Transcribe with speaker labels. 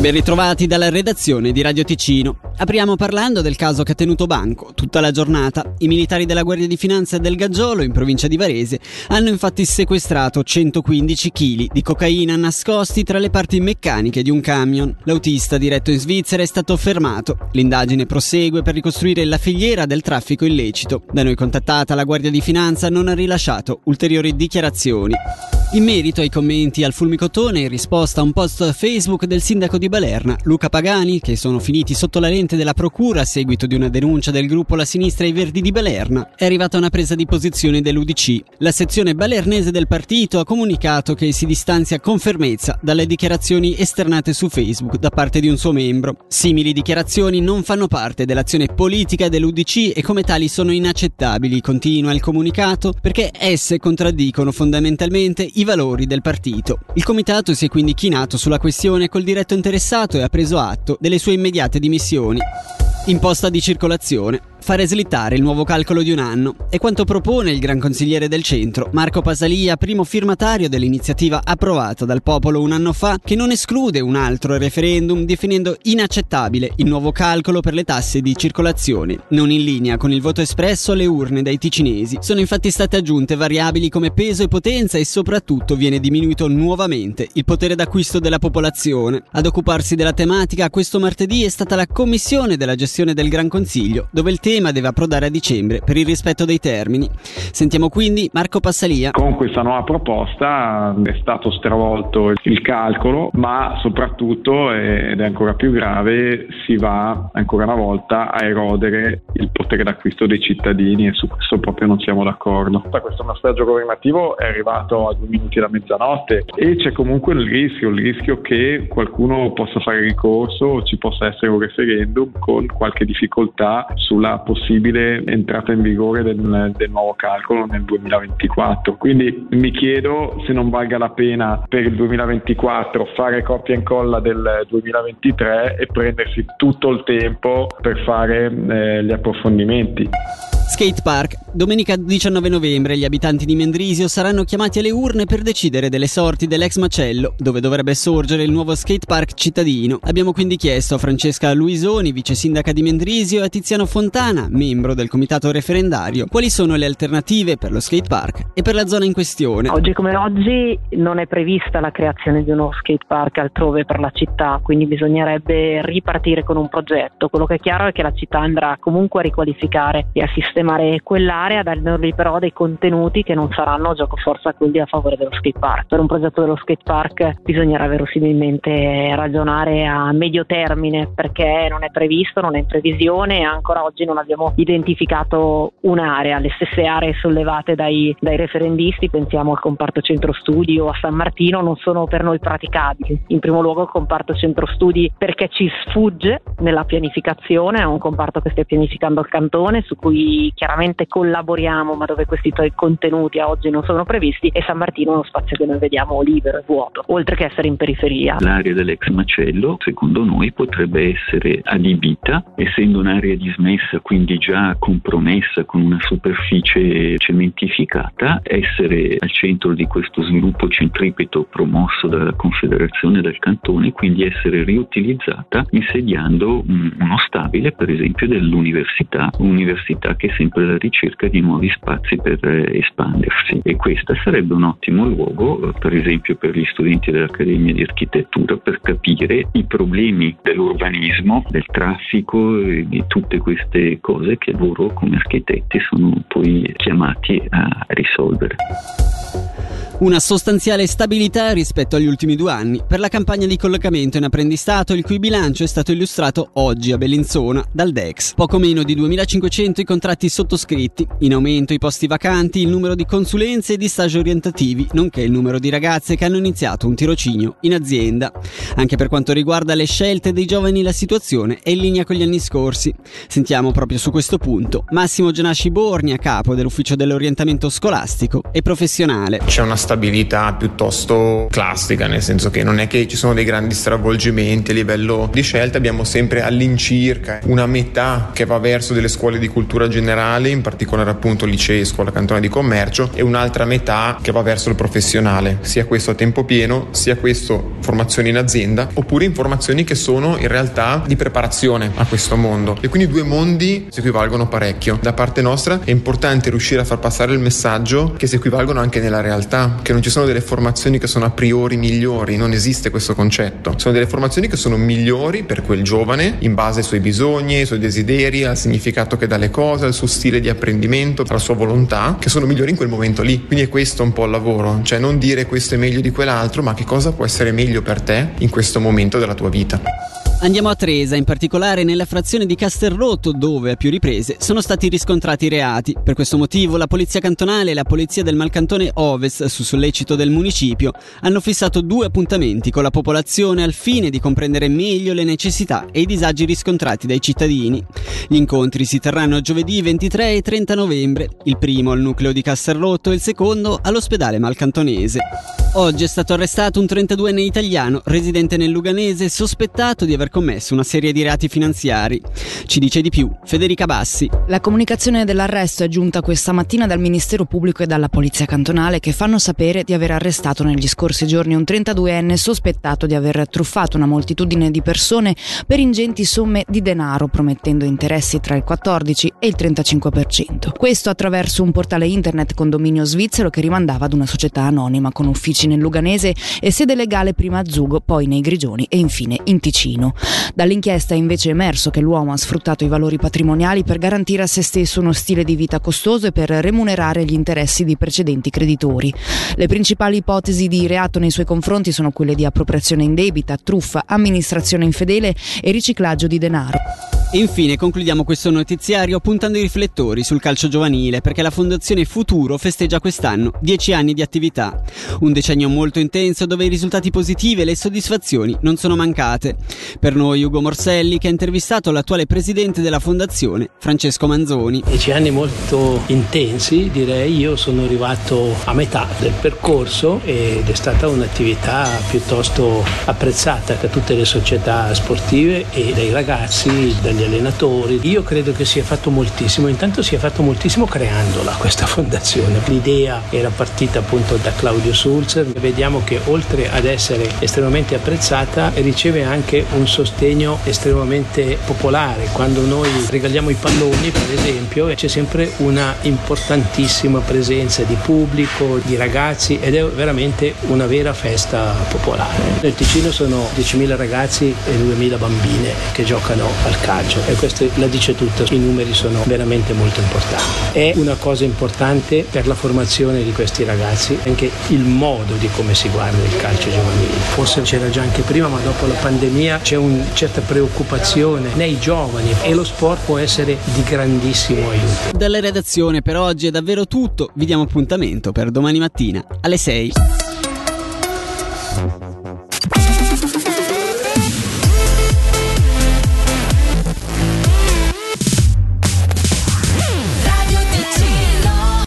Speaker 1: Ben ritrovati dalla redazione di Radio Ticino. Apriamo parlando del caso che ha tenuto banco tutta la giornata. I militari della Guardia di Finanza del Gaggiolo, in provincia di Varese, hanno infatti sequestrato 115 kg di cocaina nascosti tra le parti meccaniche di un camion. L'autista diretto in Svizzera è stato fermato. L'indagine prosegue per ricostruire la filiera del traffico illecito. Da noi contattata la Guardia di Finanza non ha rilasciato ulteriori dichiarazioni. In merito ai commenti al fulmicotone in risposta a un post Facebook del sindaco di Balerna, Luca Pagani, che sono finiti sotto la lente della procura a seguito di una denuncia del gruppo La Sinistra e i Verdi di Balerna, è arrivata una presa di posizione dell'UDC. La sezione balernese del partito ha comunicato che si distanzia con fermezza dalle dichiarazioni esternate su Facebook da parte di un suo membro. Simili dichiarazioni non fanno parte dell'azione politica dell'UDC e come tali sono inaccettabili, continua il comunicato, perché esse contraddicono fondamentalmente i valori del partito. Il comitato si è quindi chinato sulla questione col diretto interessato e ha preso atto delle sue immediate dimissioni. Imposta di circolazione fare slittare il nuovo calcolo di un anno. È quanto propone il Gran Consigliere del Centro, Marco Pasalia, primo firmatario dell'iniziativa approvata dal popolo un anno fa, che non esclude un altro referendum definendo inaccettabile il nuovo calcolo per le tasse di circolazione, non in linea con il voto espresso alle urne dai ticinesi. Sono infatti state aggiunte variabili come peso e potenza e soprattutto viene diminuito nuovamente il potere d'acquisto della popolazione. Ad occuparsi della tematica questo martedì è stata la Commissione della gestione del Gran Consiglio, dove il tema tema deve approdare a dicembre per il rispetto dei termini. Sentiamo quindi Marco Passalia.
Speaker 2: Con questa nuova proposta è stato stravolto il calcolo, ma soprattutto, ed è ancora più grave, si va ancora una volta a erodere il potere d'acquisto dei cittadini e su questo proprio non siamo d'accordo. Questo messaggio governativo è arrivato a due minuti da mezzanotte e c'è comunque il rischio, il rischio che qualcuno possa fare ricorso ci possa essere un referendum con qualche difficoltà sulla possibile entrata in vigore del, del nuovo calcolo nel 2024. Quindi mi chiedo se non valga la pena per il 2024 fare copia e incolla del 2023 e prendersi tutto il tempo per fare eh, gli approfondimenti.
Speaker 1: Skate Park. Domenica 19 novembre gli abitanti di Mendrisio saranno chiamati alle urne per decidere delle sorti dell'ex macello, dove dovrebbe sorgere il nuovo skate park cittadino. Abbiamo quindi chiesto a Francesca Luisoni, vice sindaca di Mendrisio, e a Tiziano Fontana, membro del comitato referendario, quali sono le alternative per lo skate park e per la zona in questione.
Speaker 3: Oggi come oggi non è prevista la creazione di uno skate park altrove per la città, quindi bisognerebbe ripartire con un progetto. Quello che è chiaro è che la città andrà comunque a riqualificare e a sistemare sistemare quell'area, dargli però dei contenuti che non saranno gioco forza quelli a favore dello skate park. Per un progetto dello skate park bisognerà verosimilmente ragionare a medio termine perché non è previsto, non è in previsione e ancora oggi non abbiamo identificato un'area. Le stesse aree sollevate dai, dai referendisti, pensiamo al comparto centro studi o a San Martino, non sono per noi praticabili. In primo luogo il comparto centro studi perché ci sfugge nella pianificazione, è un comparto che stia pianificando il cantone su cui chiaramente collaboriamo ma dove questi contenuti a oggi non sono previsti e San Martino è uno spazio che noi vediamo libero e vuoto, oltre che essere in periferia.
Speaker 4: L'area dell'ex macello secondo noi potrebbe essere adibita, essendo un'area dismessa, quindi già compromessa con una superficie cementificata, essere al centro di questo sviluppo centripeto promosso dalla Confederazione del Cantone, quindi essere riutilizzata insediando uno stabile per esempio dell'università, università che sempre alla ricerca di nuovi spazi per eh, espandersi e questo sarebbe un ottimo luogo eh, per esempio per gli studenti dell'Accademia di Architettura per capire i problemi dell'urbanismo, del traffico e di tutte queste cose che loro come architetti sono poi chiamati a risolvere.
Speaker 1: Una sostanziale stabilità rispetto agli ultimi due anni per la campagna di collocamento in apprendistato, il cui bilancio è stato illustrato oggi a Bellinzona dal DEX. Poco meno di 2500 i contratti sottoscritti, in aumento i posti vacanti, il numero di consulenze e di stage orientativi, nonché il numero di ragazze che hanno iniziato un tirocinio in azienda. Anche per quanto riguarda le scelte dei giovani la situazione è in linea con gli anni scorsi. Sentiamo proprio su questo punto Massimo Genasci a capo dell'ufficio dell'orientamento scolastico e professionale.
Speaker 5: C'è una stabilità piuttosto classica, nel senso che non è che ci sono dei grandi stravolgimenti a livello di scelta, abbiamo sempre all'incirca una metà che va verso delle scuole di cultura generale, in particolare appunto licei, scuola cantone di commercio, e un'altra metà che va verso il professionale, sia questo a tempo pieno, sia questo formazione in azienda, oppure informazioni che sono in realtà di preparazione a questo mondo. E quindi due mondi si equivalgono parecchio. Da parte nostra è importante riuscire a far passare il messaggio che si equivalgono anche nella realtà, che non ci sono delle formazioni che sono a priori migliori, non esiste questo concetto. Sono delle formazioni che sono migliori per quel giovane in base ai suoi bisogni, ai suoi desideri, al significato che dà le cose, al suo stile di apprendimento, alla sua volontà, che sono migliori in quel momento lì. Quindi è questo un po' il lavoro, cioè non dire questo è meglio di quell'altro, ma che cosa può essere meglio per te in questo momento della tua vita.
Speaker 1: Andiamo a Tresa, in particolare nella frazione di Castelrotto, dove a più riprese sono stati riscontrati reati. Per questo motivo la Polizia Cantonale e la Polizia del Malcantone Ovest, su sollecito del municipio, hanno fissato due appuntamenti con la popolazione al fine di comprendere meglio le necessità e i disagi riscontrati dai cittadini. Gli incontri si terranno giovedì 23 e 30 novembre, il primo al nucleo di Castelrotto e il secondo all'ospedale malcantonese. Oggi è stato arrestato un 32enne italiano residente nel Luganese sospettato di aver commesso una serie di reati finanziari. Ci dice di più Federica Bassi.
Speaker 6: La comunicazione dell'arresto è giunta questa mattina dal Ministero Pubblico e dalla Polizia Cantonale che fanno sapere di aver arrestato negli scorsi giorni un 32enne sospettato di aver truffato una moltitudine di persone per ingenti somme di denaro promettendo interessi tra il 14 e il 35%. Questo attraverso un portale internet condominio svizzero che rimandava ad una società anonima con uffici nel Luganese e sede legale prima a Zugo, poi nei Grigioni e infine in Ticino. Dall'inchiesta è invece emerso che l'uomo ha sfruttato i valori patrimoniali per garantire a se stesso uno stile di vita costoso e per remunerare gli interessi di precedenti creditori. Le principali ipotesi di reato nei suoi confronti sono quelle di appropriazione indebita, truffa, amministrazione infedele e riciclaggio di denaro.
Speaker 1: Infine concludiamo questo notiziario puntando i riflettori sul calcio giovanile perché la Fondazione Futuro festeggia quest'anno 10 anni di attività. Un decennio molto intenso dove i risultati positivi e le soddisfazioni non sono mancate. Per noi Ugo Morselli che ha intervistato l'attuale presidente della Fondazione, Francesco Manzoni.
Speaker 7: 10 anni molto intensi, direi io sono arrivato a metà del percorso ed è stata un'attività piuttosto apprezzata da tutte le società sportive e dai ragazzi, dagli degli allenatori. Io credo che sia fatto moltissimo, intanto si è fatto moltissimo creandola questa fondazione. L'idea era partita appunto da Claudio Sulzer, vediamo che oltre ad essere estremamente apprezzata riceve anche un sostegno estremamente popolare. Quando noi regaliamo i palloni per esempio c'è sempre una importantissima presenza di pubblico, di ragazzi ed è veramente una vera festa popolare. Nel Ticino sono 10.000 ragazzi e 2.000 bambine che giocano al calcio calcio e questo la dice tutto, i numeri sono veramente molto importanti. È una cosa importante per la formazione di questi ragazzi anche il modo di come si guarda il calcio giovanile. Forse c'era già anche prima, ma dopo la pandemia c'è una certa preoccupazione nei giovani e lo sport può essere di grandissimo aiuto.
Speaker 1: Dalla redazione per oggi è davvero tutto, vi diamo appuntamento per domani mattina alle 6.